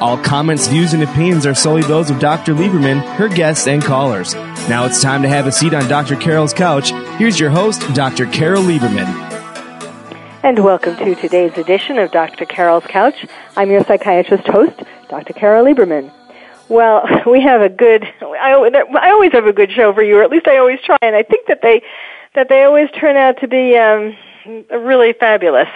All comments, views, and opinions are solely those of Dr. Lieberman, her guests, and callers. Now it's time to have a seat on Dr. Carol's Couch. Here's your host, Dr. Carol Lieberman. And welcome to today's edition of Dr. Carol's Couch. I'm your psychiatrist host, Dr. Carol Lieberman. Well, we have a good, I, always have a good show for you, or at least I always try, and I think that they, that they always turn out to be, um, really fabulous.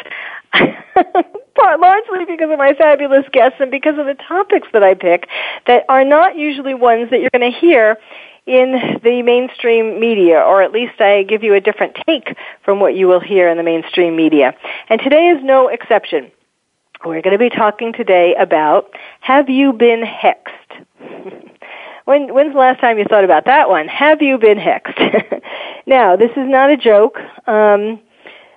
largely because of my fabulous guests and because of the topics that I pick that are not usually ones that you're going to hear in the mainstream media, or at least I give you a different take from what you will hear in the mainstream media. And today is no exception. We're going to be talking today about have you been hexed? when, when's the last time you thought about that one? Have you been hexed? now, this is not a joke. Um,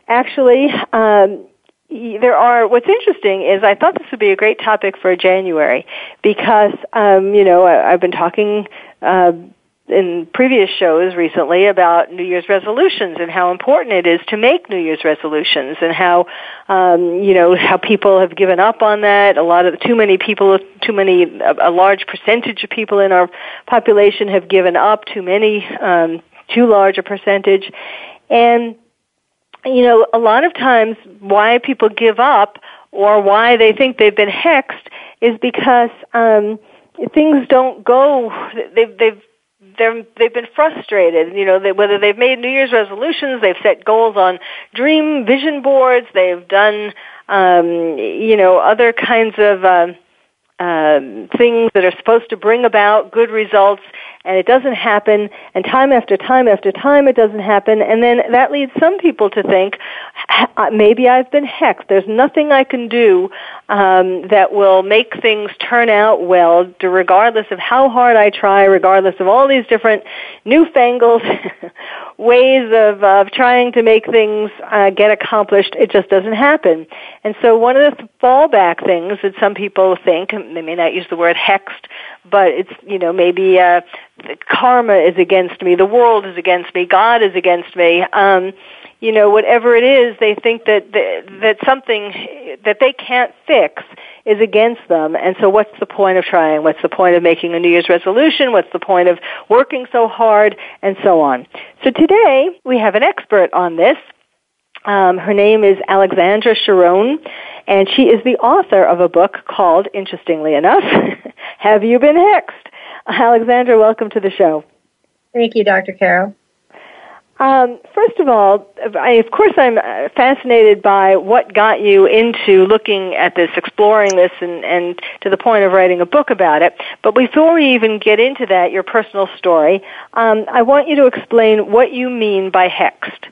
actually, um, there are what's interesting is I thought this would be a great topic for January because um, you know I, I've been talking uh, in previous shows recently about New Year's resolutions and how important it is to make New Year's resolutions and how um, you know how people have given up on that. A lot of too many people, too many a, a large percentage of people in our population have given up. Too many, um, too large a percentage, and you know, a lot of times why people give up or why they think they've been hexed is because um, things don't go. They've they've they're, they've been frustrated. You know, they, whether they've made New Year's resolutions, they've set goals on dream vision boards, they've done, um, you know, other kinds of uh, um, things that are supposed to bring about good results, and it doesn't happen, and time after time after time it doesn't happen, and then that leads some people to think, maybe I've been hexed. There's nothing I can do um, that will make things turn out well, regardless of how hard I try, regardless of all these different newfangled ways of, of trying to make things uh, get accomplished. It just doesn't happen. And so one of the fallback things that some people think, they may not use the word hexed, but it's, you know, maybe uh, karma is against me, the world is against me, God is against me. Um, you know, whatever it is, they think that that something that they can't fix is against them. And so, what's the point of trying? What's the point of making a New Year's resolution? What's the point of working so hard, and so on? So today we have an expert on this. Um, her name is Alexandra Chauran, and she is the author of a book called, interestingly enough, "Have You Been Hexed?" Alexandra, welcome to the show. Thank you, Dr. Carol. Um, first of all, I, of course, I'm uh, fascinated by what got you into looking at this, exploring this, and, and to the point of writing a book about it. But before we even get into that, your personal story, um, I want you to explain what you mean by hexed.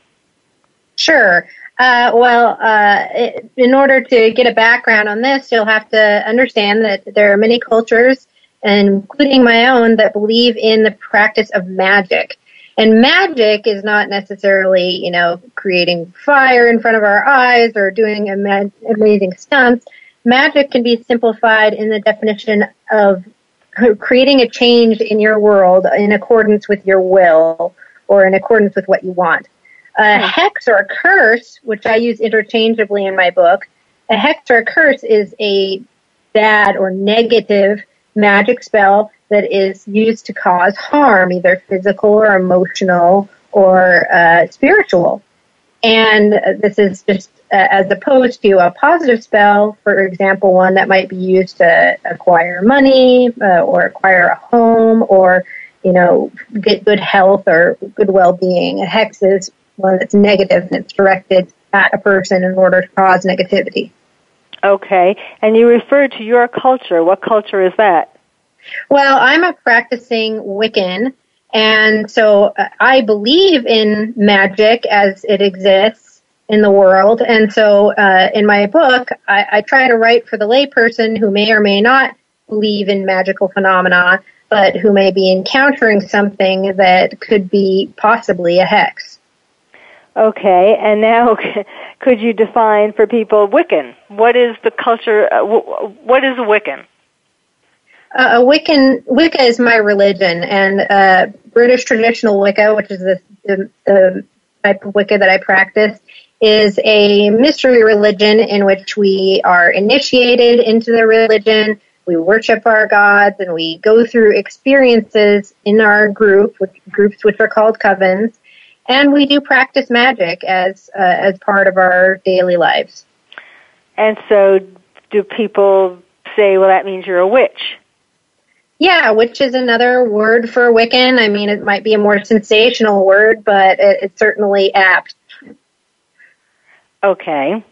Sure. Uh, well, uh, it, in order to get a background on this, you'll have to understand that there are many cultures, including my own, that believe in the practice of magic. And magic is not necessarily, you know, creating fire in front of our eyes or doing amazing stunts. Magic can be simplified in the definition of creating a change in your world in accordance with your will or in accordance with what you want. A hmm. hex or a curse, which I use interchangeably in my book, a hex or a curse is a bad or negative magic spell that is used to cause harm, either physical or emotional or uh, spiritual. And this is just uh, as opposed to a positive spell, for example, one that might be used to acquire money uh, or acquire a home or, you know, get good health or good well-being. A hex is one that's negative and it's directed at a person in order to cause negativity. Okay, and you refer to your culture. What culture is that? Well, I'm a practicing Wiccan, and so uh, I believe in magic as it exists in the world. And so uh, in my book, I, I try to write for the layperson who may or may not believe in magical phenomena, but who may be encountering something that could be possibly a hex. Okay, and now could you define for people Wiccan? What is the culture? Uh, what is Wiccan? Uh, a Wiccan Wicca is my religion, and uh, British traditional Wicca, which is the, the, the type of Wicca that I practice, is a mystery religion in which we are initiated into the religion. We worship our gods, and we go through experiences in our group, which, groups which are called covens and we do practice magic as uh, as part of our daily lives. And so, do people say, "Well, that means you're a witch"? Yeah, witch is another word for Wiccan. I mean, it might be a more sensational word, but it, it's certainly apt. Okay.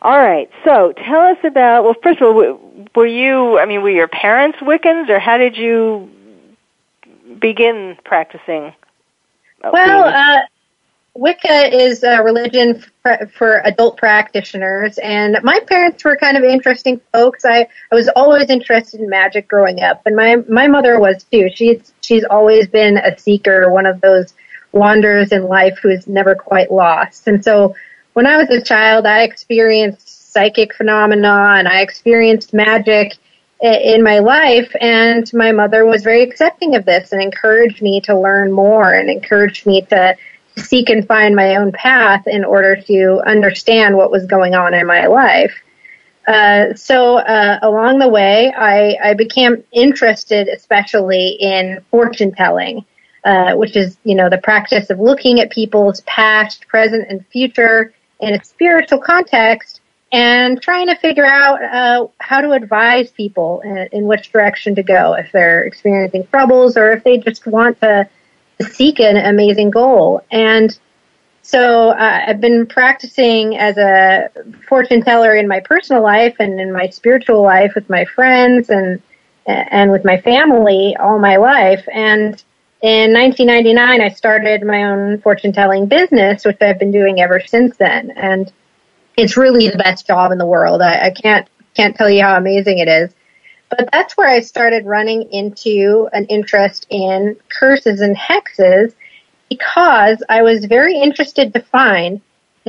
All right. So, tell us about. Well, first of all, were you? I mean, were your parents Wiccans, or how did you begin practicing? Well, uh, Wicca is a religion for, for adult practitioners, and my parents were kind of interesting folks. I, I was always interested in magic growing up, and my my mother was too. She's she's always been a seeker, one of those wanderers in life who is never quite lost. And so, when I was a child, I experienced psychic phenomena, and I experienced magic in my life and my mother was very accepting of this and encouraged me to learn more and encouraged me to seek and find my own path in order to understand what was going on in my life. Uh, so uh, along the way, I, I, became interested, especially in fortune telling, uh, which is you know the practice of looking at people's past, present, and future in a spiritual context and trying to figure out uh, how to advise people in, in which direction to go if they're experiencing troubles or if they just want to seek an amazing goal. And so uh, I've been practicing as a fortune teller in my personal life and in my spiritual life with my friends and and with my family all my life. And in 1999, I started my own fortune telling business, which I've been doing ever since then. And it's really the best job in the world. I, I can't can't tell you how amazing it is. But that's where I started running into an interest in curses and hexes because I was very interested to find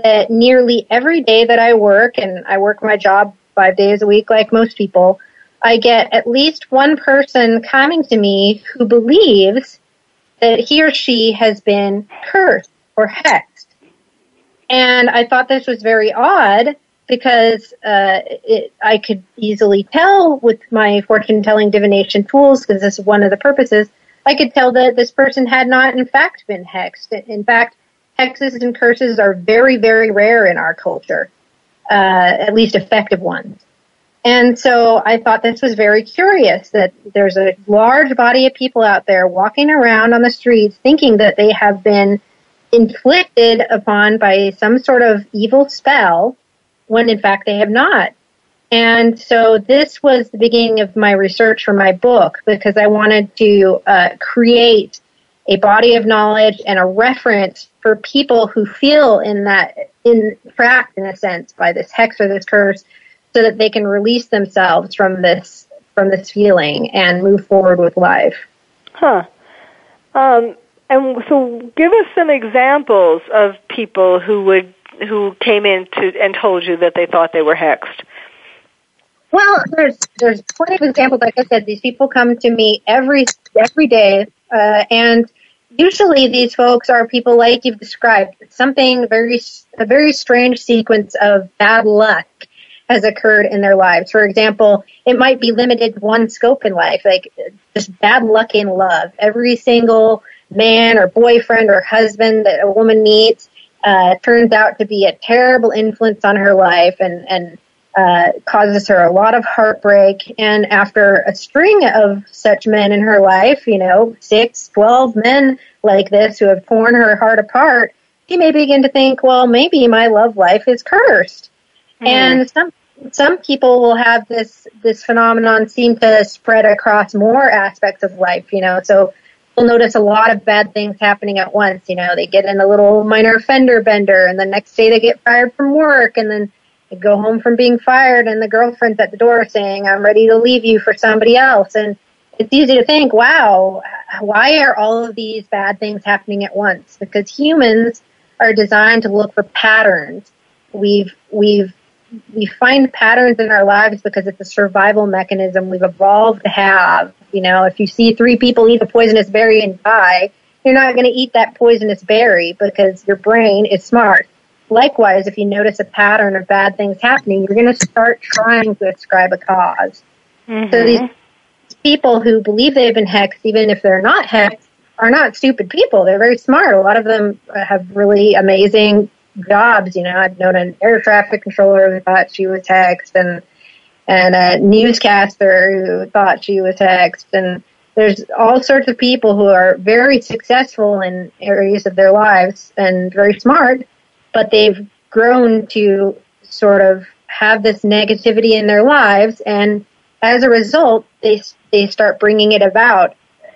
that nearly every day that I work, and I work my job five days a week like most people, I get at least one person coming to me who believes that he or she has been cursed or hexed. And I thought this was very odd because uh, it, I could easily tell with my fortune telling divination tools, because this is one of the purposes, I could tell that this person had not, in fact, been hexed. In fact, hexes and curses are very, very rare in our culture, uh, at least effective ones. And so I thought this was very curious that there's a large body of people out there walking around on the streets thinking that they have been inflicted upon by some sort of evil spell when in fact they have not. And so this was the beginning of my research for my book because I wanted to uh, create a body of knowledge and a reference for people who feel in that in trapped in a sense by this hex or this curse so that they can release themselves from this from this feeling and move forward with life. Huh. Um, and so give us some examples of people who would who came in to and told you that they thought they were hexed? Well, there's there's plenty of examples. Like I said, these people come to me every every day, uh, and usually these folks are people like you've described. Something very a very strange sequence of bad luck has occurred in their lives. For example, it might be limited one scope in life, like just bad luck in love. Every single man or boyfriend or husband that a woman meets uh, turns out to be a terrible influence on her life and, and uh, causes her a lot of heartbreak. And after a string of such men in her life, you know, six, twelve men like this who have torn her heart apart, she may begin to think, well, maybe my love life is cursed. Mm. And some, some people will have this this phenomenon seem to spread across more aspects of life. You know, so you'll notice a lot of bad things happening at once. You know, they get in a little minor fender bender, and the next day they get fired from work, and then they go home from being fired, and the girlfriend's at the door saying, "I'm ready to leave you for somebody else," and it's easy to think, wow, why are all of these bad things happening at once? Because humans are designed to look for patterns. We've we've we find patterns in our lives because it's a survival mechanism we've evolved to have. You know, if you see three people eat a poisonous berry and die, you're not going to eat that poisonous berry because your brain is smart. Likewise, if you notice a pattern of bad things happening, you're going to start trying to ascribe a because mm-hmm. So these people who believe they've been hexed, even if they're not hexed, are not stupid people. They're very smart. A lot of them have really amazing jobs. You know, I've known an air traffic controller who thought she was hexed, and and a newscaster who thought she was hexed, and there's all sorts of people who are very successful in areas of their lives and very smart, but they've grown to sort of have this negativity in their lives, and as a result, they they start bringing it about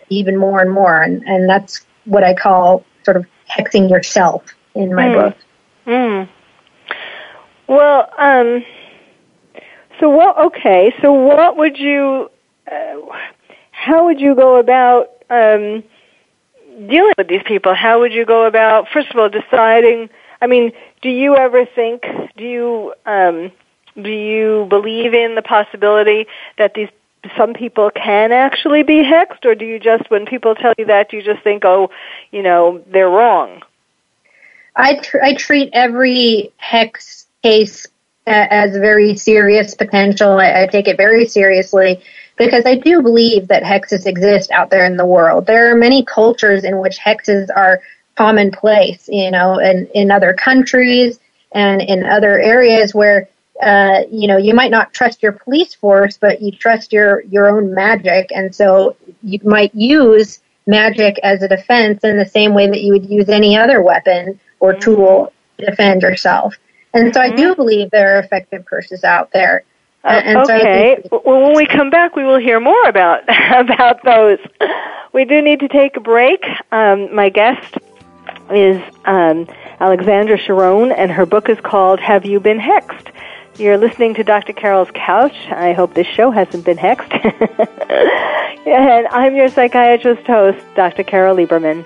even more and more, and and that's what I call sort of hexing yourself in my mm. book. Mm. Well, um, so what? Okay, so what would you? Uh, how would you go about um, dealing with these people? How would you go about, first of all, deciding? I mean, do you ever think? Do you um, do you believe in the possibility that these some people can actually be hexed, or do you just, when people tell you that, you just think, oh, you know, they're wrong? I, tr- I treat every hex case as very serious potential. I, I take it very seriously because I do believe that hexes exist out there in the world. There are many cultures in which hexes are commonplace, you know, in, in other countries and in other areas where uh, you know, you might not trust your police force, but you trust your, your own magic. And so you might use magic as a defense in the same way that you would use any other weapon or tool to defend yourself. And so I do mm-hmm. believe there are effective curses out there. Uh, okay. So well, when we come back, we will hear more about about those. We do need to take a break. Um, my guest is um, Alexandra Chauran, and her book is called "Have You Been Hexed." You're listening to Dr. Carol's Couch. I hope this show hasn't been hexed. and I'm your psychiatrist host, Dr. Carol Lieberman.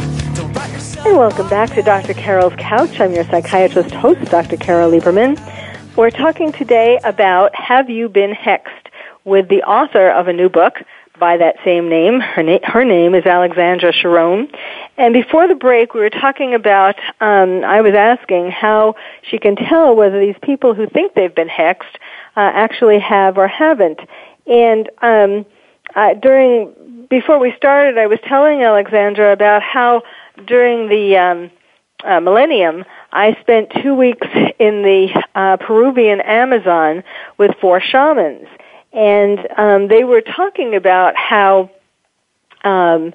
And welcome back to Dr. Carol's Couch. I'm your psychiatrist host, Dr. Carol Lieberman. We're talking today about Have You Been Hexed with the author of a new book, by that same name. Her, na- her name is Alexandra Chauran. And before the break, we were talking about, um, I was asking how she can tell whether these people who think they've been hexed uh, actually have or haven't. And um, uh, during before we started, I was telling Alexandra about how during the um, uh, millennium, I spent two weeks in the uh, Peruvian Amazon with four shamans, and um, they were talking about how um,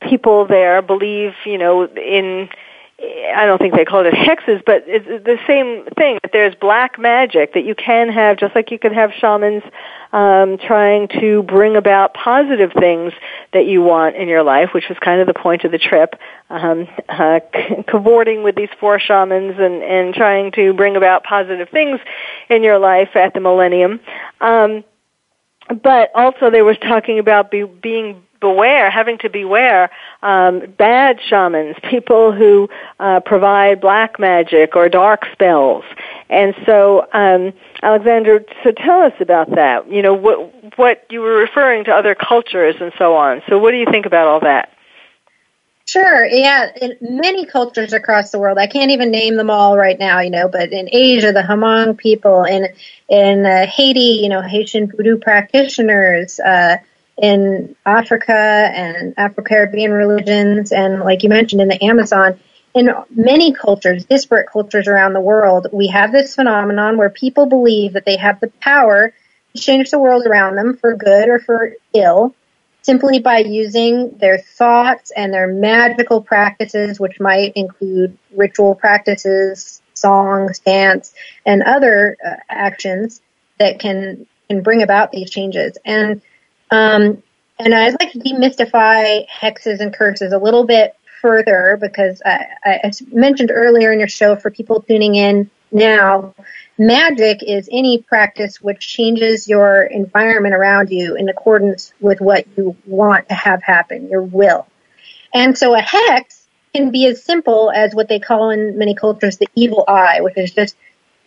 people there believe, you know, in I don't think they called it hexes, but it's the same thing. That there's black magic that you can have, just like you can have shamans um, trying to bring about positive things that you want in your life, which was kind of the point of the trip. Um, uh, cavorting with these four shamans and and trying to bring about positive things in your life at the millennium. Um, but also, they were talking about be, being beware, having to beware um, bad shamans, people who uh, provide black magic or dark spells. And so, um, Alexander, so tell us about that. You know, what what you were referring to other cultures and so on. So, what do you think about all that? Sure. Yeah. In many cultures across the world, I can't even name them all right now, you know, but in Asia, the Hmong people, in in uh, Haiti, you know, Haitian voodoo practitioners, uh, in Africa and Afro-Caribbean religions, and like you mentioned, in the Amazon, in many cultures, disparate cultures around the world, we have this phenomenon where people believe that they have the power to change the world around them for good or for ill simply by using their thoughts and their magical practices, which might include ritual practices, songs, dance, and other uh, actions that can can bring about these changes. And um, and I'd like to demystify hexes and curses a little bit further because I, I mentioned earlier in your show for people tuning in now, magic is any practice which changes your environment around you in accordance with what you want to have happen, your will. And so a hex can be as simple as what they call in many cultures the evil eye, which is just,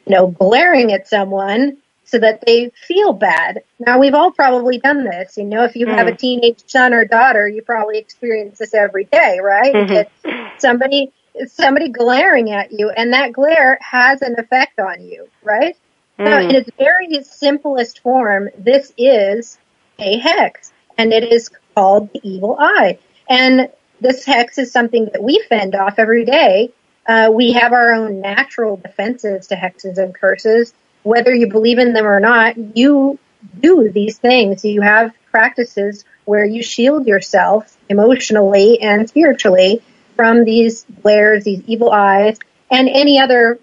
you know, glaring at someone so that they feel bad. Now we've all probably done this. You know, if you mm. have a hmm. teenage son or daughter, you probably experience this every day, right? Mm-hmm. somebody somebody glaring at you and that glare has an effect on you, right? Mm. Now, in its very simplest form, this is a hex and it is called the evil eye. And this hex is something that we fend off every day. Uh, we have our own natural defenses to hexes and curses whether you believe in them or not, you do these things. You have practices where you shield yourself emotionally and spiritually from these glares, these evil eyes, and any other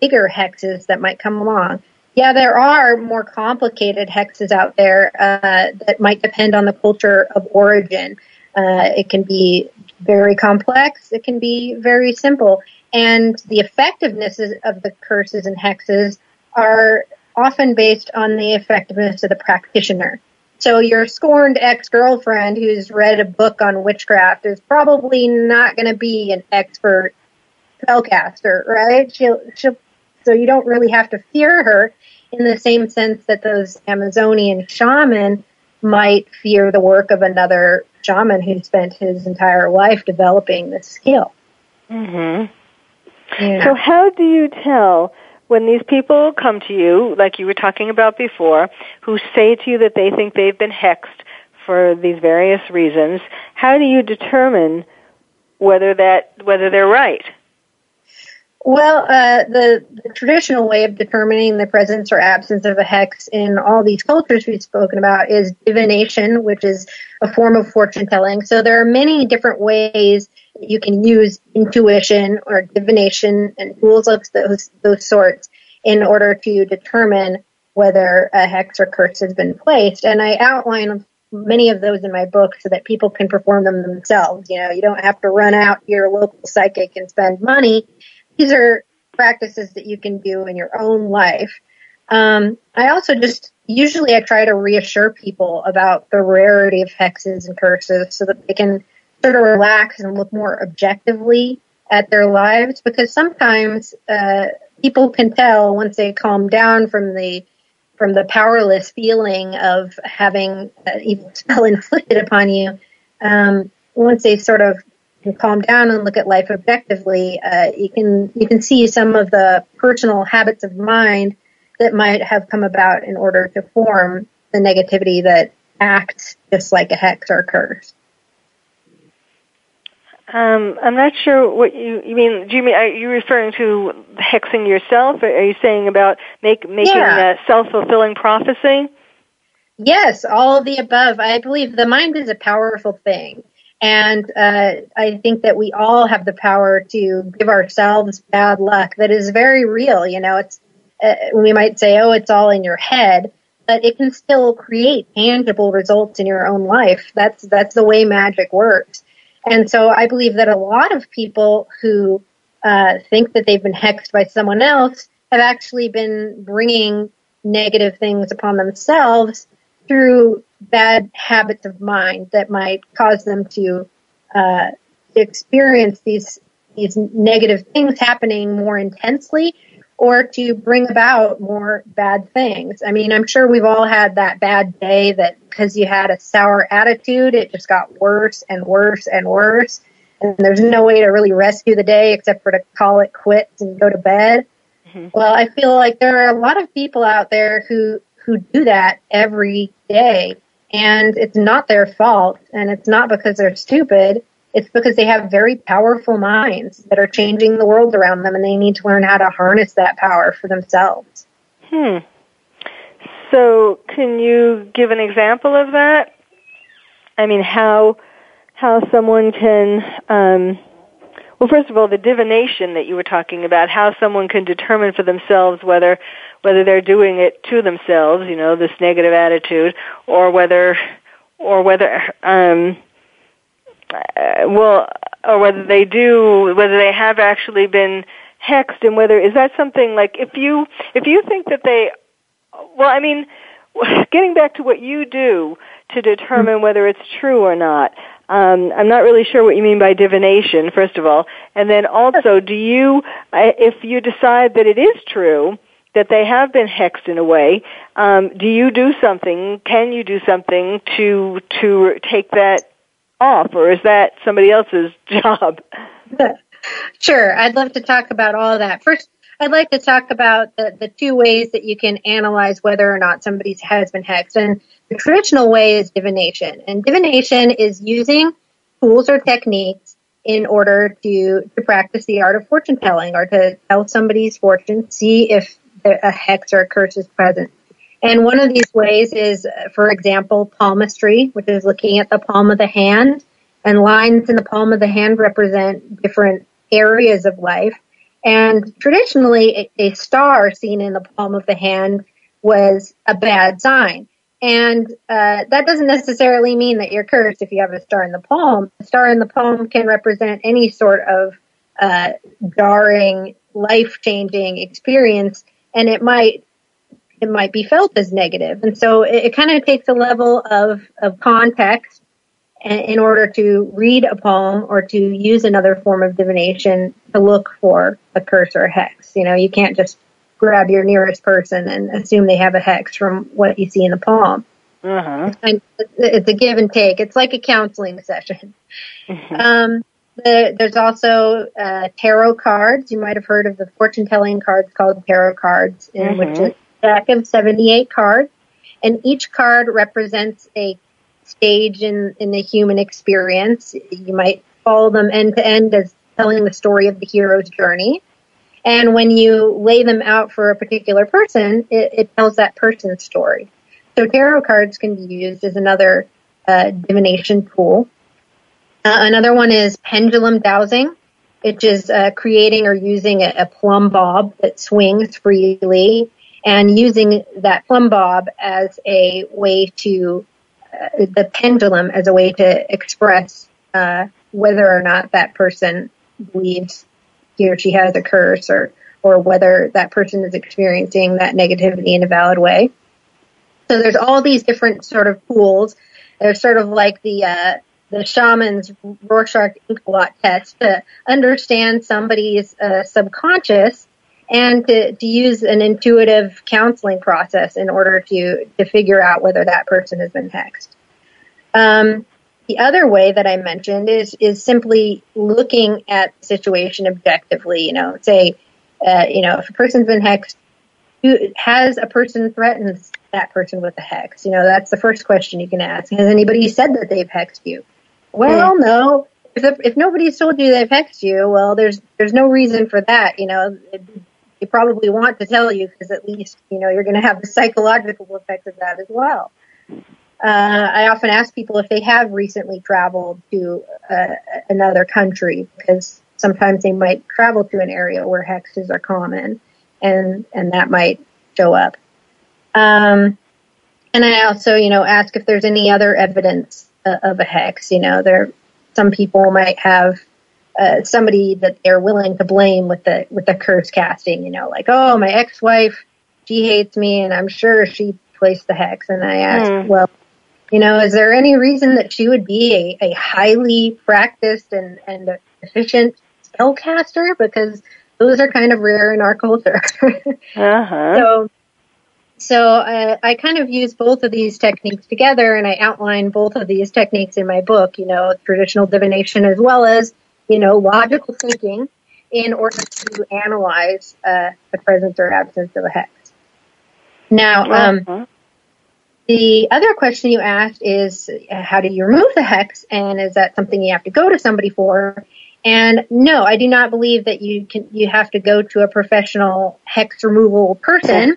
bigger hexes that might come along. Yeah, there are more complicated hexes out there uh, that might depend on the culture of origin. Uh, it can be very complex. It can be very simple. And the effectiveness of the curses and hexes are often based on the effectiveness of the practitioner. So your scorned ex-girlfriend who's read a book on witchcraft is probably not going to be an expert spellcaster, right? She'll, she'll, so you don't really have to fear her in the same sense that those Amazonian shaman might fear the work of another shaman who spent his entire life developing this skill. Mm-hmm. Yeah. So how do you tell when these people come to you, like you were talking about before, who say to you that they think they've been hexed for these various reasons, how do you determine whether that whether they're right? Well, uh, the, the, traditional way of determining the presence or absence of a hex in all these cultures we've spoken about is divination, which is a form of fortune telling. So there are many different ways you can use intuition or divination and tools of those, those sorts in order to determine whether a hex or curse has been placed. And I outline many of those in my book so that people can perform them themselves. You know, you don't have to run out to your local psychic and spend money. These are practices that you can do in your own life. Um, I also just usually I try to reassure people about the rarity of hexes and curses so that they can sort of relax and look more objectively at their lives because sometimes uh, people can tell once they calm down from the from the powerless feeling of having an evil spell inflicted upon you. Um, once they sort of calm down and look at life objectively, uh, you can you can see some of the personal habits of mind that might have come about in order to form the negativity that acts just like a hex or a curse. Um, I'm not sure what you, you mean. Do you mean are you referring to hexing yourself? Or are you saying about make making Yeah. a self fulfilling prophecy? Yes, all of the above. I believe the mind is a powerful thing. And uh, I think that we all have the power to give ourselves bad luck that is very real. You know, it's uh, we might say, oh, it's all in your head, but it can still create tangible results in your own life. That's that's the way magic works. And so I believe that a lot of people who uh, think that they've been hexed by someone else have actually been bringing negative things upon themselves through bad habits of mind that might cause them to uh, experience these these negative things happening more intensely or to bring about more bad things. I mean, I'm sure we've all had that bad day that because you had a sour attitude, it just got worse and worse and worse. And there's no way to really rescue the day except for to call it quits and go to bed. Mm-hmm. Well, I feel like there are a lot of people out there who who do that every day and it's not their fault and it's not because they're stupid. It's because they have very powerful minds that are changing the world around them and they need to learn how to harness that power for themselves. Hmm. So, can you give an example of that? I mean, how how someone can um, well, first of all, the divination that you were talking about, how someone can determine for themselves whether whether they're doing it to themselves, you know, this negative attitude, or whether or whether um, uh, well, or whether they do, whether they have actually been hexed, and whether is that something like if you if you think that they, well, I mean, getting back to what you do to determine whether it's true or not. Um, I'm not really sure what you mean by divination, first of all, and then also, do you, if you decide that it is true that they have been hexed in a way, um, do you do something? Can you do something to to take that off, or is that somebody else's job? Sure, I'd love to talk about all that. First, I'd like to talk about the, the two ways that you can analyze whether or not somebody has been hexed. And the traditional way is divination. And divination is using tools or techniques in order to, to practice the art of fortune telling or to tell somebody's fortune, see if a hex or a curse is present. And one of these ways is, for example, palmistry, which is looking at the palm of the hand. And lines in the palm of the hand represent different areas of life. And traditionally, a, star seen in the palm of the hand was a bad sign. And uh, that doesn't necessarily mean that you're cursed if you have a star in the palm. A star in the palm can represent any sort of uh, jarring, life-changing experience, and it might it might be felt as negative. And so it, it kind of takes a level of of context in order to read a palm or to use another form of divination to look for a curse or a hex. You know, you can't just grab your nearest person and assume they have a hex from what you see in the palm. Uh-huh. And it's a give and take. It's like a counseling session. Um, the, there's also uh, tarot cards. You might have heard of the fortune telling cards called tarot cards, in which deck of 78 cards, and each card represents a stage in, in the human experience. You might follow them end to end as telling the story of the hero's journey. And when you lay them out for a particular person, it, it tells that person's story. So tarot cards can be used as another uh, divination tool. Uh, another one is pendulum dowsing, which is uh, creating or using a, a plumb bob that swings freely and using that plumb bob as a way to, uh, the pendulum as a way to express uh, whether or not that person believes he or she has a curse or, or whether that person is experiencing that negativity in a valid way. So there's all these different sort of tools. They're sort of like the uh, the shaman's Rorschach ink blot test to understand somebody's uh, subconscious and to, to use an intuitive counseling process in order to to figure out whether that person has been hexed. Um, the other way that I mentioned is is simply looking at the situation objectively. You know, say, uh, you know, if a person's been hexed, who has a person threatened that person with a hex? You know, that's the first question you can ask. Has anybody said that they've hexed you? Well, no. If, the, if nobody's told you they've hexed you, well, there's there's no reason for that. You know, they probably want to tell you because at least you know you're going to have the psychological effect of that as well. Uh, I often ask people if they have recently traveled to uh, another country because sometimes they might travel to an area where hexes are common, and and that might show up. Um, and I also, you know, ask if there's any other evidence uh, of a hex. You know, there some people might have uh, somebody that they're willing to blame with the with the curse casting. You know, like oh, my ex-wife, she hates me, and I'm sure she placed the hex. And I ask, mm. well, you know, is there any reason that she would be a, a highly practiced and and efficient spellcaster? Because those are kind of rare in our culture. uh-huh. So so uh, I kind of use both of these techniques together, and I outline both of these techniques in my book. You know, traditional divination as well as you know logical thinking in order to analyze uh, the presence or absence of a hex. Now, um, uh-huh. the other question you asked is uh, how do you remove the hex, and is that something you have to go to somebody for? And no, I do not believe that you can you have to go to a professional hex removal person.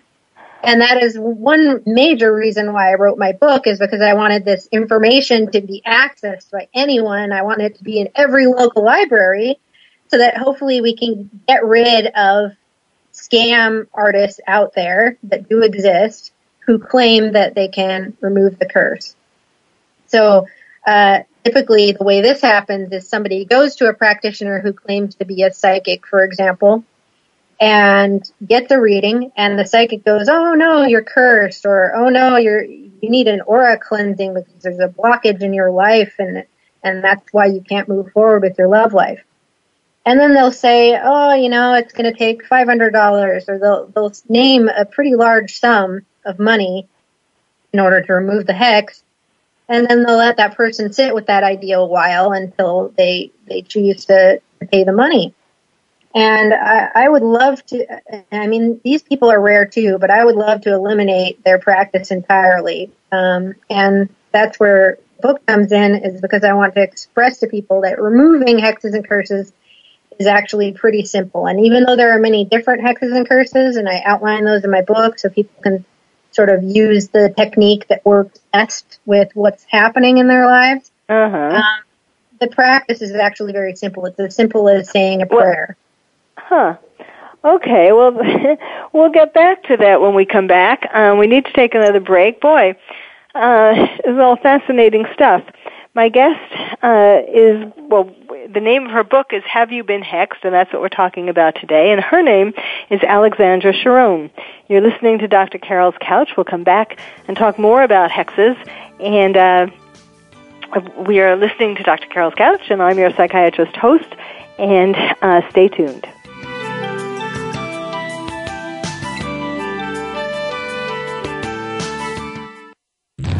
And that is one major reason why I wrote my book is because I wanted this information to be accessed by anyone. I wanted it to be in every local library so that hopefully we can get rid of scam artists out there that do exist who claim that they can remove the curse. So, uh, typically the way this happens is somebody goes to a practitioner who claims to be a psychic, for example, and get the reading and the psychic goes, Oh no, you're cursed or Oh no, you're, you need an aura cleansing because there's a blockage in your life and, and that's why you can't move forward with your love life. And then they'll say, Oh, you know, it's going to take $500 or they'll, they'll name a pretty large sum of money in order to remove the hex. And then they'll let that person sit with that idea a while until they, they choose to pay the money. And I, I would love to, I mean, these people are rare too, but I would love to eliminate their practice entirely. Um, and that's where the book comes in is because I want to express to people that removing hexes and curses is actually pretty simple. And even though there are many different hexes and curses, and I outline those in my book so people can sort of use the technique that works best with what's happening in their lives. Uh-huh. Um, the practice is actually very simple. It's as simple as saying a prayer. Huh. Okay, well, we'll get back to that when we come back. Um, we need to take another break. Boy, uh, it's all fascinating stuff. My guest uh, is, well, the name of her book is Have You Been Hexed, and that's what we're talking about today. And her name is Alexandra Chauran. You're listening to Dr. Carol's Couch. We'll come back and talk more about hexes. And uh, we are listening to Dr. Carol's Couch, and I'm your psychiatrist host. And uh, stay tuned.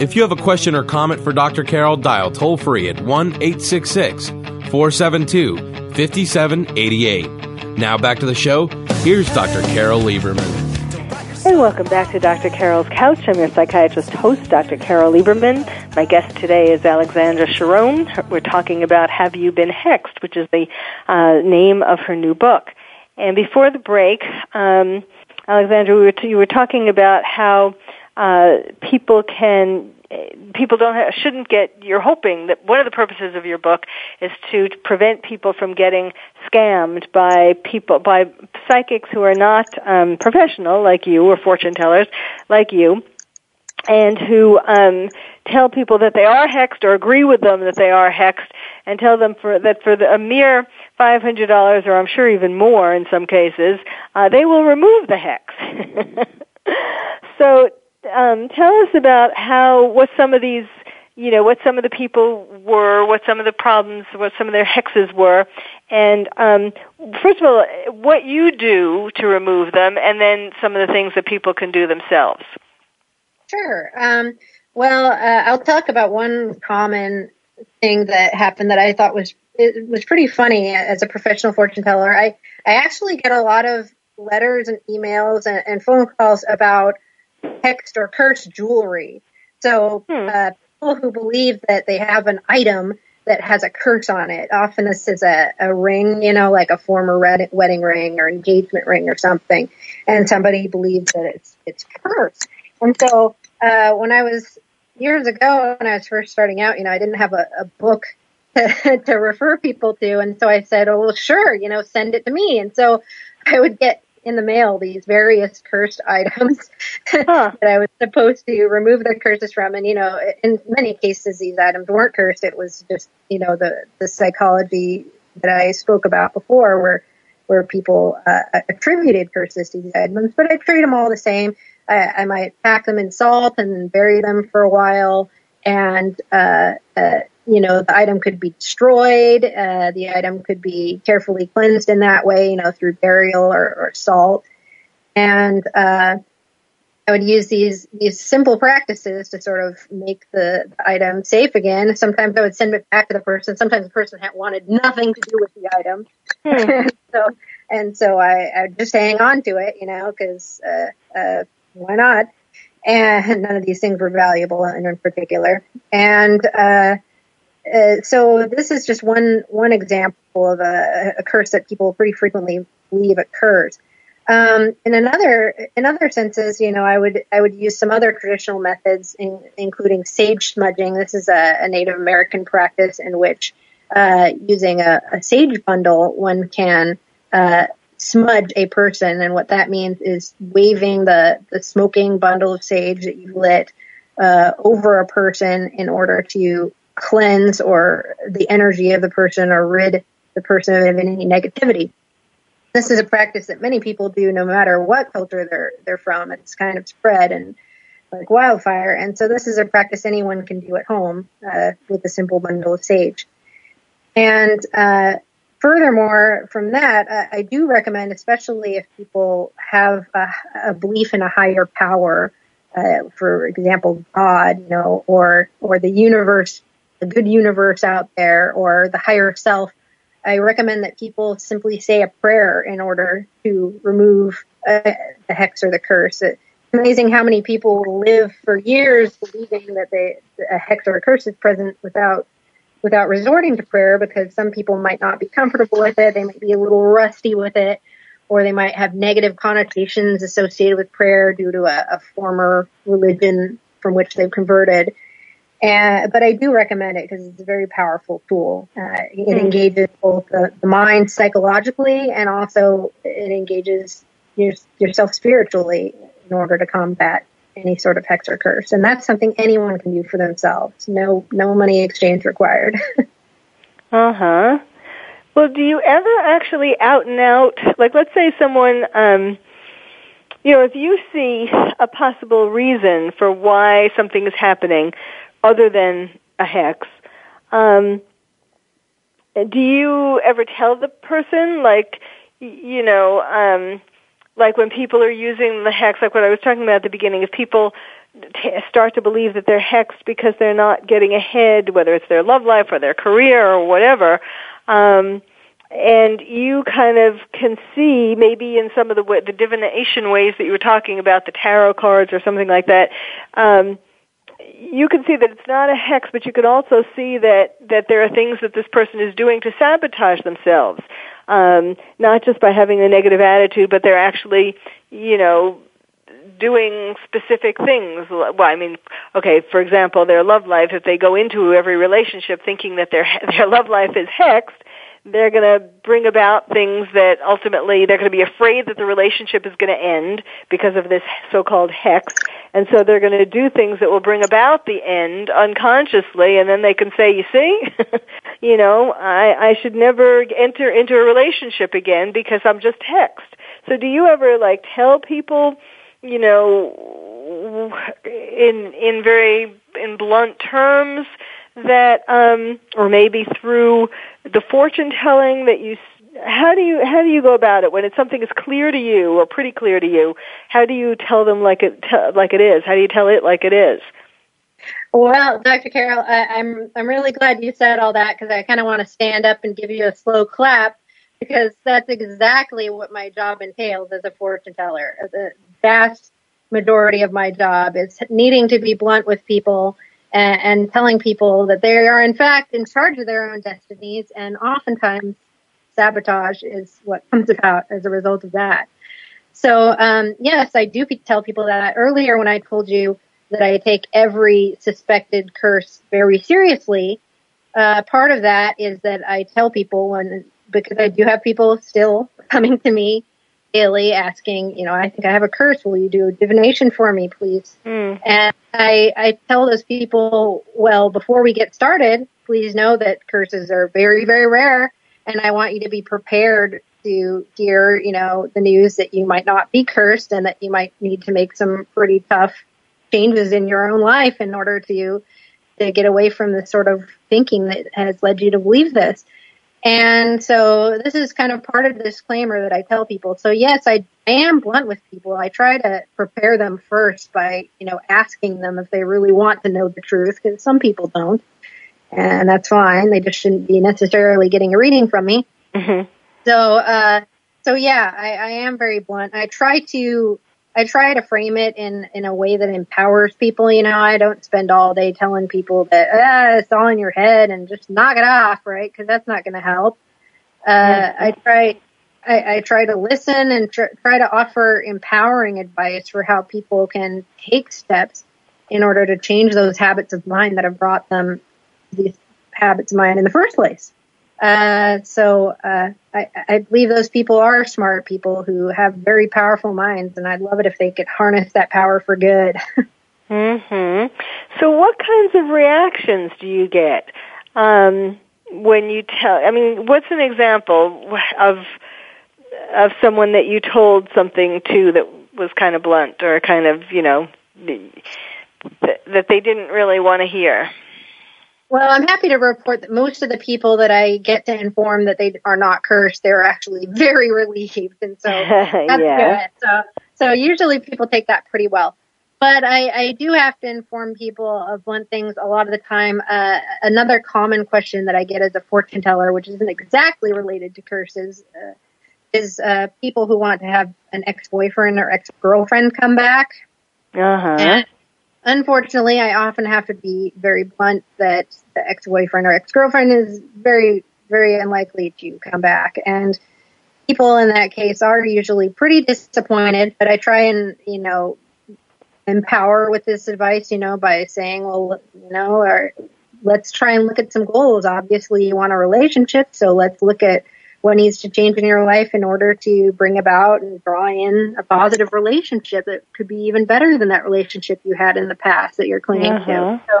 If you have a question or comment for Dr. Carol, dial toll free at 1 866 472 5788. Now back to the show. Here's Dr. Carol Lieberman. And welcome back to Dr. Carol's Couch. I'm your psychiatrist host, Dr. Carol Lieberman. My guest today is Alexandra Chauran. We're talking about Have You Been Hexed, which is the uh, name of her new book. And before the break, um, Alexandra, we were t- you were talking about how uh, people can people don't have, shouldn't get you're hoping that one of the purposes of your book is to prevent people from getting scammed by people by psychics who are not um, professional like you or fortune tellers like you and who um, tell people that they are hexed or agree with them that they are hexed and tell them for that for the, a mere five hundred dollars or I'm sure even more in some cases uh, they will remove the hex. so um, tell us about how what some of these you know what some of the people were, what some of the problems, what some of their hexes were, and um, first of all, what you do to remove them, and then some of the things that people can do themselves. Sure. Um, well, uh, I'll talk about one common thing that happened that I thought was it was pretty funny as a professional fortune teller. I I actually get a lot of letters and emails and, and phone calls about hexed or cursed jewelry. So hmm. uh, people who believe that they have an item that has a curse on it. Often this is a, a ring, you know, like a former red, wedding ring or engagement ring or something, and somebody believes that it's it's cursed. And so uh, when I was years ago when I was first starting out, you know, I didn't have a, a book to, to refer people to, and so I said, "Oh, well, sure, you know, send it to me." And so I would get in the mail these various cursed items huh. that I was supposed to remove the curses from. And, you know, in many cases, these items weren't cursed. It was just, you know, the, the psychology that I spoke about before where, where people uh, attributed curses to these items, but I treat them all the same. I, I might pack them in salt and bury them for a while and, uh, uh, you know, the item could be destroyed. Uh, the item could be carefully cleansed in that way, you know, through burial or, or salt. And uh, I would use these these simple practices to sort of make the, the, item safe again. Sometimes I would send it back to the person. Sometimes the person had wanted nothing to do with the item. Hmm. so and so I, I would just hang on to it, you know, because uh, uh, why not? And none of these things were valuable in, in particular. And uh, uh, so this is just one one example of a, a, curse that people pretty frequently believe occurs. Um, in another in other senses, you know, I would I would use some other traditional methods, in, including sage smudging. This is a, a Native American practice in which, uh, using a, a, sage bundle, one can uh, smudge a person, and what that means is waving the the smoking bundle of sage that you've lit uh, over a person in order to cleanse or the energy of the person or rid the person of any negativity. This is a practice that many people do no matter what culture they're they're from. It's kind of spread and like wildfire. And so this is a practice anyone can do at home uh, with a simple bundle of sage. And uh, furthermore, from that, I do recommend, especially if people have a, a belief in a higher power, uh, for example, God, you know, or or the universe a good universe out there or the higher self, I recommend that people simply say a prayer in order to remove uh, the hex or the curse. It's amazing how many people live for years believing that they, a hex or a curse is present without without resorting to prayer because some people might not be comfortable with it. They might be a little rusty with it, or they might have negative connotations associated with prayer due to a, a former religion from which they've converted. And, but I do recommend it because it's a very powerful tool. Uh, it mm. engages both the, the, mind psychologically and also it engages your, yourself spiritually in order to combat any sort of hex or curse. And that's something anyone can do for themselves. No, no money exchange required. uh huh. Well, do you ever actually out and out, like let's say someone, um, you know, if you see a possible reason for why something is happening, other than a hex. Um, do you ever tell the person, like, you know, um, like when people are using the hex, like what I was talking about at the beginning, if people t- start to believe that they're hexed because they're not getting ahead, whether it's their love life or their career or whatever, um, and you kind of can see maybe in some of the the divination ways that you were talking about the tarot cards or something like that um you can see that it's not a hex but you can also see that that there are things that this person is doing to sabotage themselves um not just by having a negative attitude but they're actually you know doing specific things. Well, I mean, okay, for example, their love life, if they go into every relationship thinking that their their love life is hexed, they're going to bring about things that ultimately they're going to be afraid that the relationship is going to end because of this so-called hex. And so they're going to do things that will bring about the end unconsciously and then they can say you see? You know i i should never enter into a relationship again because i'm just hexed. So do you ever like tell people you know in in very in blunt terms that um or maybe through the fortune telling that you how do you how do you go about it? When it's something is clear to you or pretty clear to you how do you tell them like it like it is? How do you tell it like it is? Well dr carol I, i'm i'm really glad you said all that because i kind of want to stand up and give you a slow clap because that's exactly what my job entails as a fortune teller. The vast majority of my job is needing to be blunt with people and, and telling people that they are in fact in charge of their own destinies and oftentimes sabotage is what comes about as a result of that. So um, yes, I do tell people that. Earlier, when I told you that I take every suspected curse very seriously, uh, part of that is that I tell people when because I do have people still coming to me daily asking, you know, I think I have a curse. Will you do a divination for me, please? Mm. And I, I tell those people, well, before we get started, please know that curses are very, very rare. And I want you to be prepared to hear, you know, the news that you might not be cursed and that you might need to make some pretty tough changes in your own life in order to, to get away from the sort of thinking that has led you to believe this. And so this is kind of part of the disclaimer that I tell people. So yes, I am blunt with people. I try to prepare them first by, you know, asking them if they really want to know the truth because some people don't. And that's fine. They just shouldn't be necessarily getting a reading from me. Mm-hmm. So, uh, so yeah, I, I am very blunt. I try to I try to frame it in in a way that empowers people. You know, I don't spend all day telling people that ah, it's all in your head and just knock it off, right? Because that's not going to help. Uh. I try. I, I, try to listen and tr- try to offer empowering advice for how people can take steps in order to change those habits of mind that have brought them these habits of mind in the first place. Uh, so uh, I, I, believe those people are smart people who have very powerful minds, and I'd love it if they could harness that power for good. Mm hmm So, what kinds of reactions do you get um, when you tell? I mean, what's an example of of someone that you told something to that was kind of blunt or kind of you know that, that they didn't really want to hear? Well, I'm happy to report that most of the people that I get to inform that they are not cursed, they're actually very relieved, and so that's yeah. good. So, so usually people take that pretty well. But I, I do have to inform people of one things a lot of the time. Uh, another common question that I get as a fortune teller, which isn't exactly related to curses, uh, is uh, people who want to have an ex-boyfriend or ex-girlfriend come back. Uh huh unfortunately, I often have to be very blunt that the ex-boyfriend or ex-girlfriend is very, very unlikely to come back. And people in that case are usually pretty disappointed, but I try and, you know, empower with this advice, you know, by saying, well, you know, or let's try and look at some goals. Obviously you want a relationship, so let's look at what needs to change in your life in order to bring about and draw in a positive relationship that could be even better than that relationship you had in the past that you're clinging uh-huh. to. So,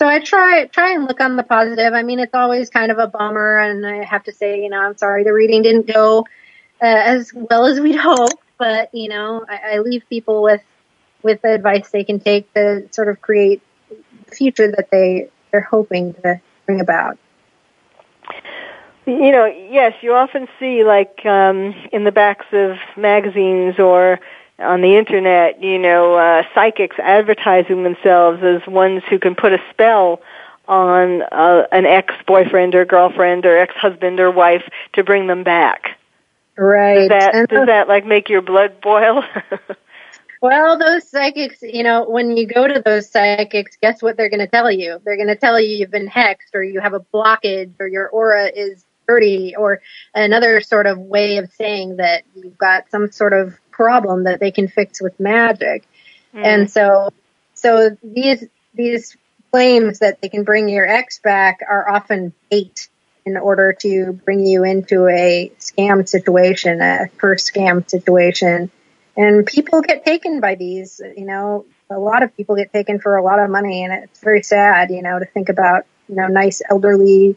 so I try try and look on the positive. I mean, it's always kind of a bummer, and I have to say, you know, I'm sorry the reading didn't go uh, as well as we'd hoped, but you know, I, I leave people with with the advice they can take to sort of create the future that they they're hoping to bring about. You know, yes, you often see like um, in the backs of magazines or on the internet, you know, uh, psychics advertising themselves as ones who can put a spell on uh, an ex-boyfriend or girlfriend or ex-husband or wife to bring them back. Right. Does that, does that like make your blood boil? well, those psychics, you know, when you go to those psychics, guess what they're going to tell you? They're going to tell you you've been hexed or you have a blockage or your aura is dirty or another sort of way of saying that you've got some sort of problem that they can fix with magic. Mm. And so, so these, these claims that they can bring your ex back are often bait in order to bring you into a scam situation, a first scam situation. And people get taken by these, you know, a lot of people get taken for a lot of money and it's very sad, you know, to think about, you know, nice elderly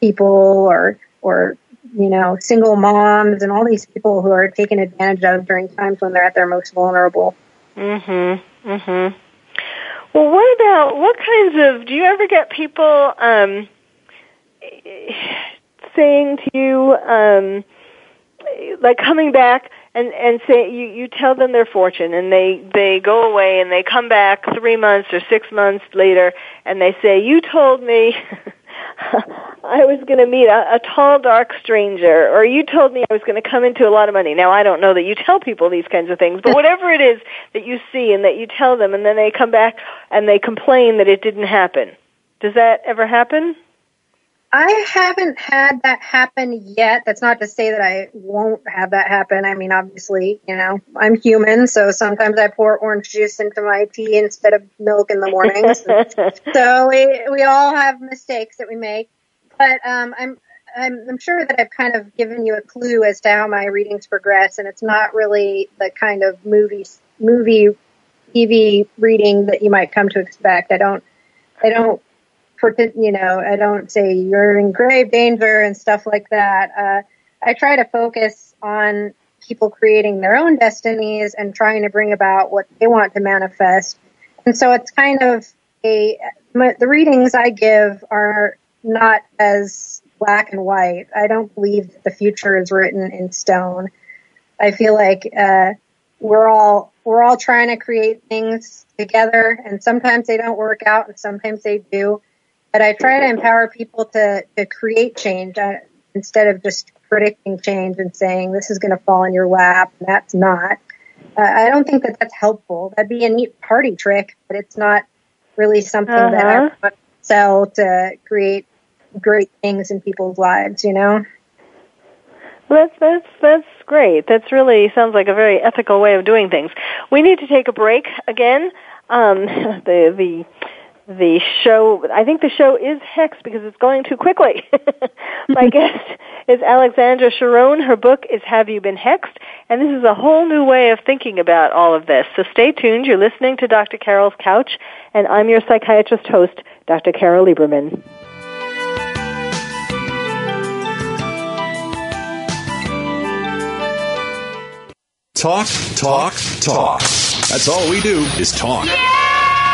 people or, or, you know, single moms and all these people who are taken advantage of during times when they're at their most vulnerable. Mhm. Mhm. Well, what about what kinds of do you ever get people um saying to you, um, like coming back and and say you you tell them their fortune and they they go away and they come back three months or six months later and they say you told me I was going to meet a, a tall dark stranger or you told me I was going to come into a lot of money. Now I don't know that you tell people these kinds of things, but whatever it is that you see and that you tell them and then they come back and they complain that it didn't happen. Does that ever happen? I haven't had that happen yet. That's not to say that I won't have that happen. I mean, obviously, you know, I'm human, so sometimes I pour orange juice into my tea instead of milk in the mornings. so we we all have mistakes that we make. But um, I'm, I'm I'm sure that I've kind of given you a clue as to how my readings progress, and it's not really the kind of movie movie TV reading that you might come to expect. I don't I don't you know, I don't say you're in grave danger and stuff like that. Uh, I try to focus on people creating their own destinies and trying to bring about what they want to manifest. And so it's kind of a, the readings I give are not as black and white. I don't believe that the future is written in stone. I feel like, uh, we're all, we're all trying to create things together and sometimes they don't work out and sometimes they do. But I try to empower people to, to create change uh, instead of just predicting change and saying this is going to fall in your lap and that's not. Uh, I don't think that that's helpful. That'd be a neat party trick, but it's not really something uh-huh. that I want to sell to create great things in people's lives, you know? That's that's that's great. That's really sounds like a very ethical way of doing things. We need to take a break again. Um, the the the show, I think the show is hexed because it's going too quickly. My guest is Alexandra Chauran. Her book is Have You Been Hexed? And this is a whole new way of thinking about all of this. So stay tuned. You're listening to Dr. Carol's Couch, and I'm your psychiatrist host, Dr. Carol Lieberman. Talk, talk, talk. That's all we do is talk. Yeah!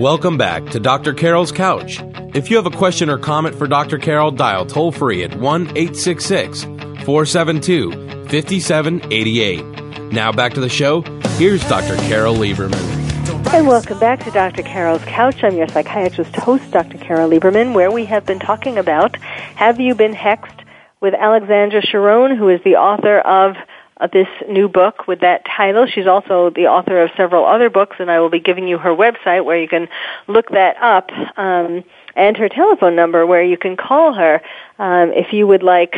Welcome back to Dr. Carol's Couch. If you have a question or comment for Dr. Carol, dial toll free at 1 866 472 5788. Now back to the show. Here's Dr. Carol Lieberman. And welcome back to Dr. Carol's Couch. I'm your psychiatrist host, Dr. Carol Lieberman, where we have been talking about Have You Been Hexed with Alexandra Chauran, who is the author of uh, this new book with that title. She's also the author of several other books, and I will be giving you her website where you can look that up, um, and her telephone number where you can call her um, if you would like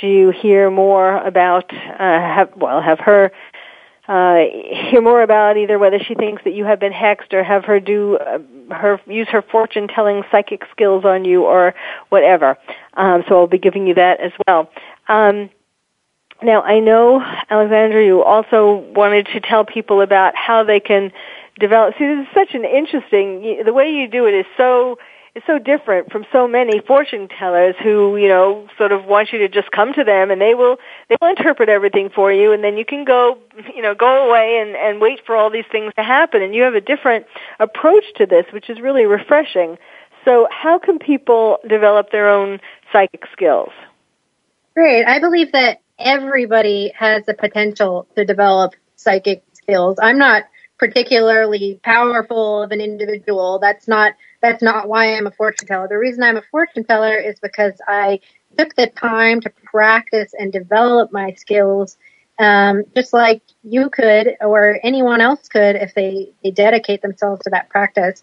to hear more about, uh, have, well, have her uh, hear more about either whether she thinks that you have been hexed or have her do uh, her use her fortune telling psychic skills on you or whatever. Um, so I'll be giving you that as well. Um, now I know Alexandra, you also wanted to tell people about how they can develop. See, this is such an interesting. The way you do it is so is so different from so many fortune tellers who, you know, sort of want you to just come to them and they will they will interpret everything for you and then you can go, you know, go away and and wait for all these things to happen and you have a different approach to this which is really refreshing. So, how can people develop their own psychic skills? Great. I believe that everybody has the potential to develop psychic skills. I'm not particularly powerful of an individual. That's not that's not why I'm a fortune teller. The reason I'm a fortune teller is because I took the time to practice and develop my skills, um, just like you could or anyone else could if they, they dedicate themselves to that practice.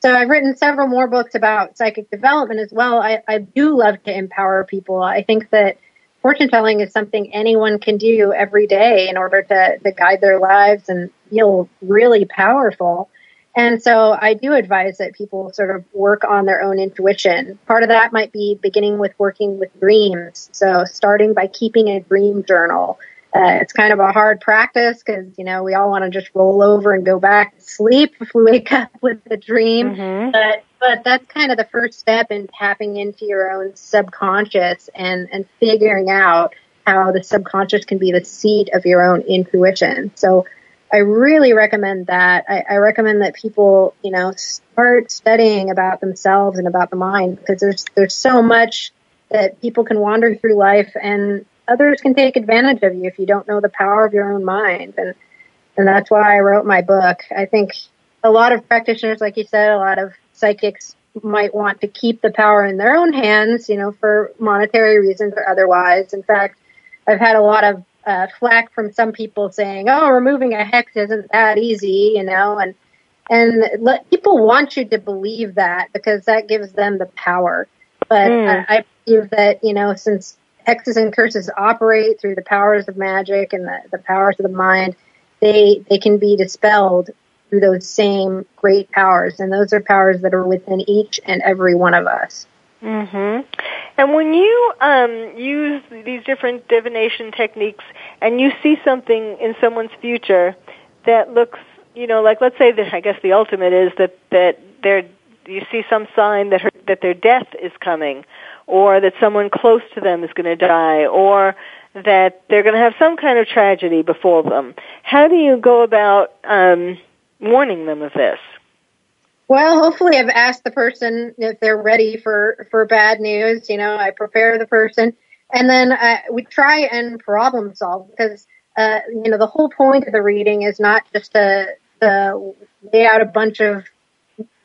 So I've written several more books about psychic development as well. I, I do love to empower people. I think that fortune telling is something anyone can do every day in order to, to guide their lives and feel really powerful. And so I do advise that people sort of work on their own intuition. Part of that might be beginning with working with dreams. So starting by keeping a dream journal. Uh, it's kind of a hard practice because, you know, we all want to just roll over and go back to sleep if we wake up with a dream. Mm-hmm. But, but that's kind of the first step in tapping into your own subconscious and, and figuring out how the subconscious can be the seat of your own intuition. So I really recommend that. I, I recommend that people, you know, start studying about themselves and about the mind because there's there's so much that people can wander through life and others can take advantage of you if you don't know the power of your own mind and and that's why I wrote my book. I think a lot of practitioners, like you said, a lot of psychics might want to keep the power in their own hands, you know, for monetary reasons or otherwise. In fact, I've had a lot of uh, flack from some people saying, "Oh, removing a hex isn't that easy," you know, and and let, people want you to believe that because that gives them the power. But mm. I, I believe that you know, since hexes and curses operate through the powers of magic and the, the powers of the mind, they they can be dispelled through those same great powers, and those are powers that are within each and every one of us. Mm-hmm. And when you um, use these different divination techniques and you see something in someone's future that looks, you know, like let's say that I guess the ultimate is that that they're you see some sign that her, that their death is coming, or that someone close to them is going to die, or that they're going to have some kind of tragedy before them. How do you go about um, warning them of this? Well, hopefully I've asked the person if they're ready for, for bad news. You know, I prepare the person and then uh, we try and problem solve because, uh, you know, the whole point of the reading is not just to, to lay out a bunch of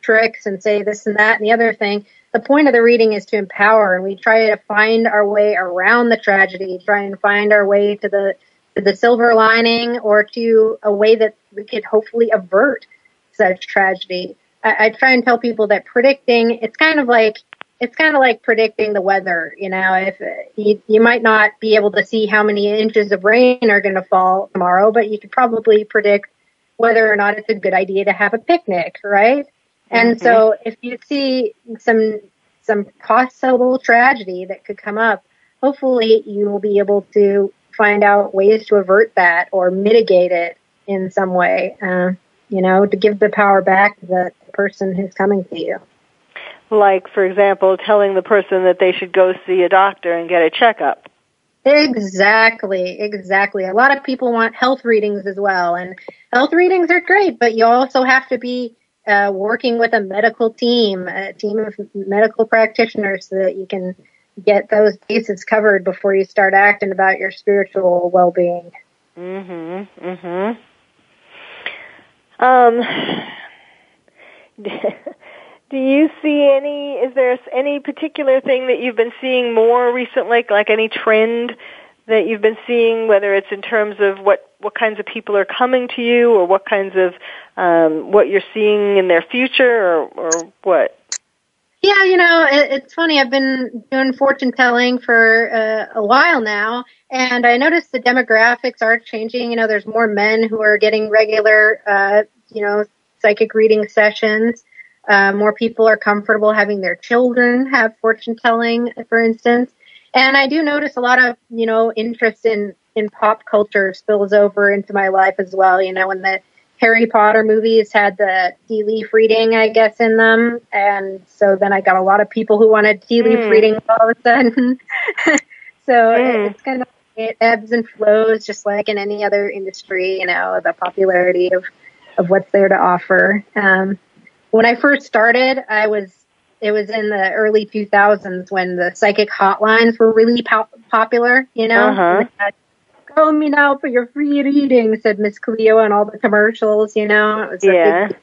tricks and say this and that and the other thing. The point of the reading is to empower and we try to find our way around the tragedy, try and find our way to the, to the silver lining or to a way that we could hopefully avert such tragedy. I, I try and tell people that predicting it's kind of like it's kind of like predicting the weather. You know, if uh, you, you might not be able to see how many inches of rain are going to fall tomorrow, but you could probably predict whether or not it's a good idea to have a picnic, right? And mm-hmm. so if you see some some possible tragedy that could come up, hopefully you will be able to find out ways to avert that or mitigate it in some way. Uh, you know, to give the power back to the person who's coming to you. Like, for example, telling the person that they should go see a doctor and get a checkup. Exactly, exactly. A lot of people want health readings as well, and health readings are great, but you also have to be uh, working with a medical team, a team of medical practitioners, so that you can get those bases covered before you start acting about your spiritual well-being. Mhm. Mhm. Um, do you see any? Is there any particular thing that you've been seeing more recently, like any trend that you've been seeing, whether it's in terms of what what kinds of people are coming to you, or what kinds of um, what you're seeing in their future, or, or what? Yeah, you know, it, it's funny. I've been doing fortune telling for uh, a while now, and I noticed the demographics are changing. You know, there's more men who are getting regular, uh, you know, psychic reading sessions. Uh, more people are comfortable having their children have fortune telling, for instance. And I do notice a lot of, you know, interest in, in pop culture spills over into my life as well. You know, when the Harry Potter movies had the tea leaf reading, I guess, in them. And so then I got a lot of people who wanted tea leaf mm. reading all of a sudden. so mm. it's kind of, it ebbs and flows just like in any other industry, you know, the popularity of, of what's there to offer. Um, when I first started, I was it was in the early 2000s when the psychic hotlines were really po- popular, you know. Uh-huh. Call me now for your free reading, said Miss Cleo on all the commercials, you know. It was yeah. Big...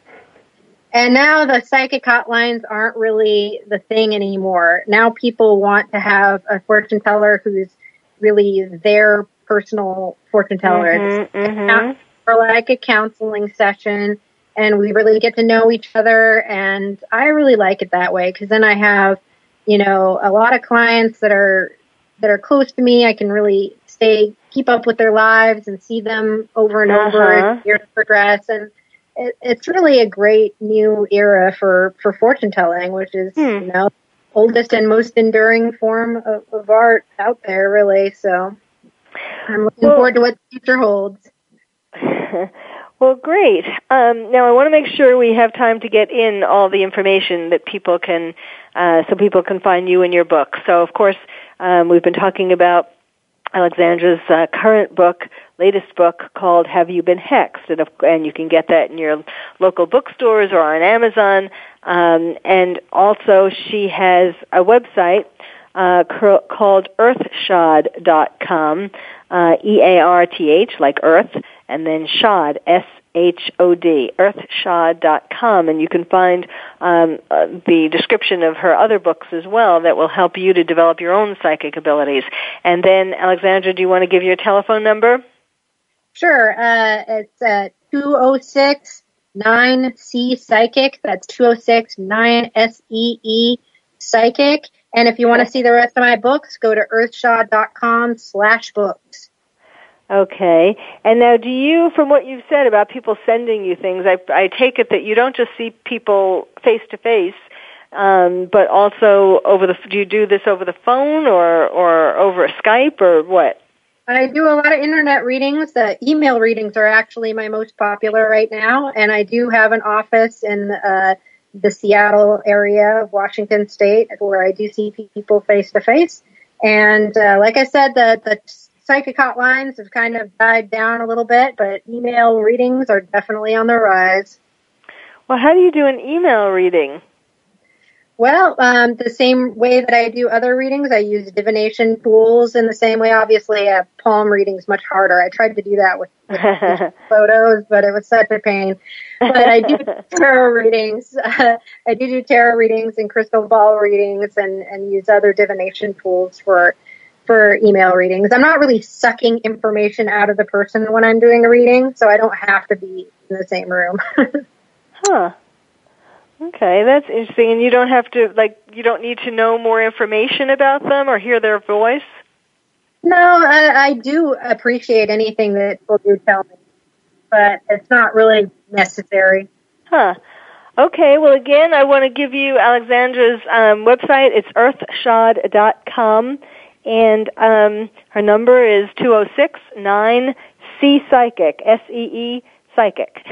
and now the psychic hotlines aren't really the thing anymore. Now people want to have a fortune teller who's really their personal fortune teller. Mm-hmm, mm-hmm. Or like a counseling session and we really get to know each other. And I really like it that way because then I have, you know, a lot of clients that are that are close to me. I can really stay keep up with their lives and see them over and uh-huh. over as years progress. And it, it's really a great new era for for fortune telling, which is hmm. you know oldest and most enduring form of, of art out there, really. So I'm looking well, forward to what the future holds. Well, great. Um, now I want to make sure we have time to get in all the information that people can, uh, so people can find you and your book. So, of course, um, we've been talking about Alexandra's uh, current book, latest book called "Have You Been Hexed," and, and you can get that in your local bookstores or on Amazon. Um, and also, she has a website uh, called earthshod.com, uh, E-A-R-T-H, like Earth, and then Shod, S-H-O-D, earthshod.com, and you can find um, uh, the description of her other books as well that will help you to develop your own psychic abilities. And then, Alexandra, do you want to give your telephone number? Sure. Uh, it's uh, 206 9C Psychic. That's 206 9 S E E Psychic. And if you want to see the rest of my books, go to earthshod.com slash books. Okay. And now, do you, from what you've said about people sending you things, I, I take it that you don't just see people face to face, but also over the. Do you do this over the phone or or over Skype or what? I do a lot of internet readings. The email readings are actually my most popular right now, and I do have an office in uh, the Seattle area of Washington State where I do see people face to face. And uh, like I said, the the psychic hotlines have kind of died down a little bit, but email readings are definitely on the rise. Well, how do you do an email reading? Well, um, the same way that I do other readings, I use divination tools in the same way. Obviously, a palm reading is much harder. I tried to do that with, with photos, but it was such a pain. But I do tarot readings. Uh, I do do tarot readings and crystal ball readings, and and use other divination tools for for email readings. I'm not really sucking information out of the person when I'm doing a reading, so I don't have to be in the same room. huh. Okay, that's interesting. And you don't have to like you don't need to know more information about them or hear their voice. No, I, I do appreciate anything that people do tell me, but it's not really necessary. Huh. Okay, well again, I want to give you Alexandra's um, website. It's earthshod.com and um, her number is 206 9 C Psychic, S E E Psychic.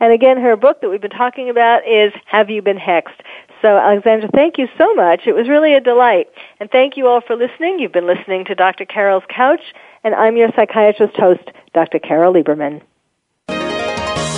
and again, her book that we've been talking about is Have You Been Hexed? So, Alexandra, thank you so much. It was really a delight. And thank you all for listening. You've been listening to Dr. Carol's Couch, and I'm your psychiatrist host, Dr. Carol Lieberman.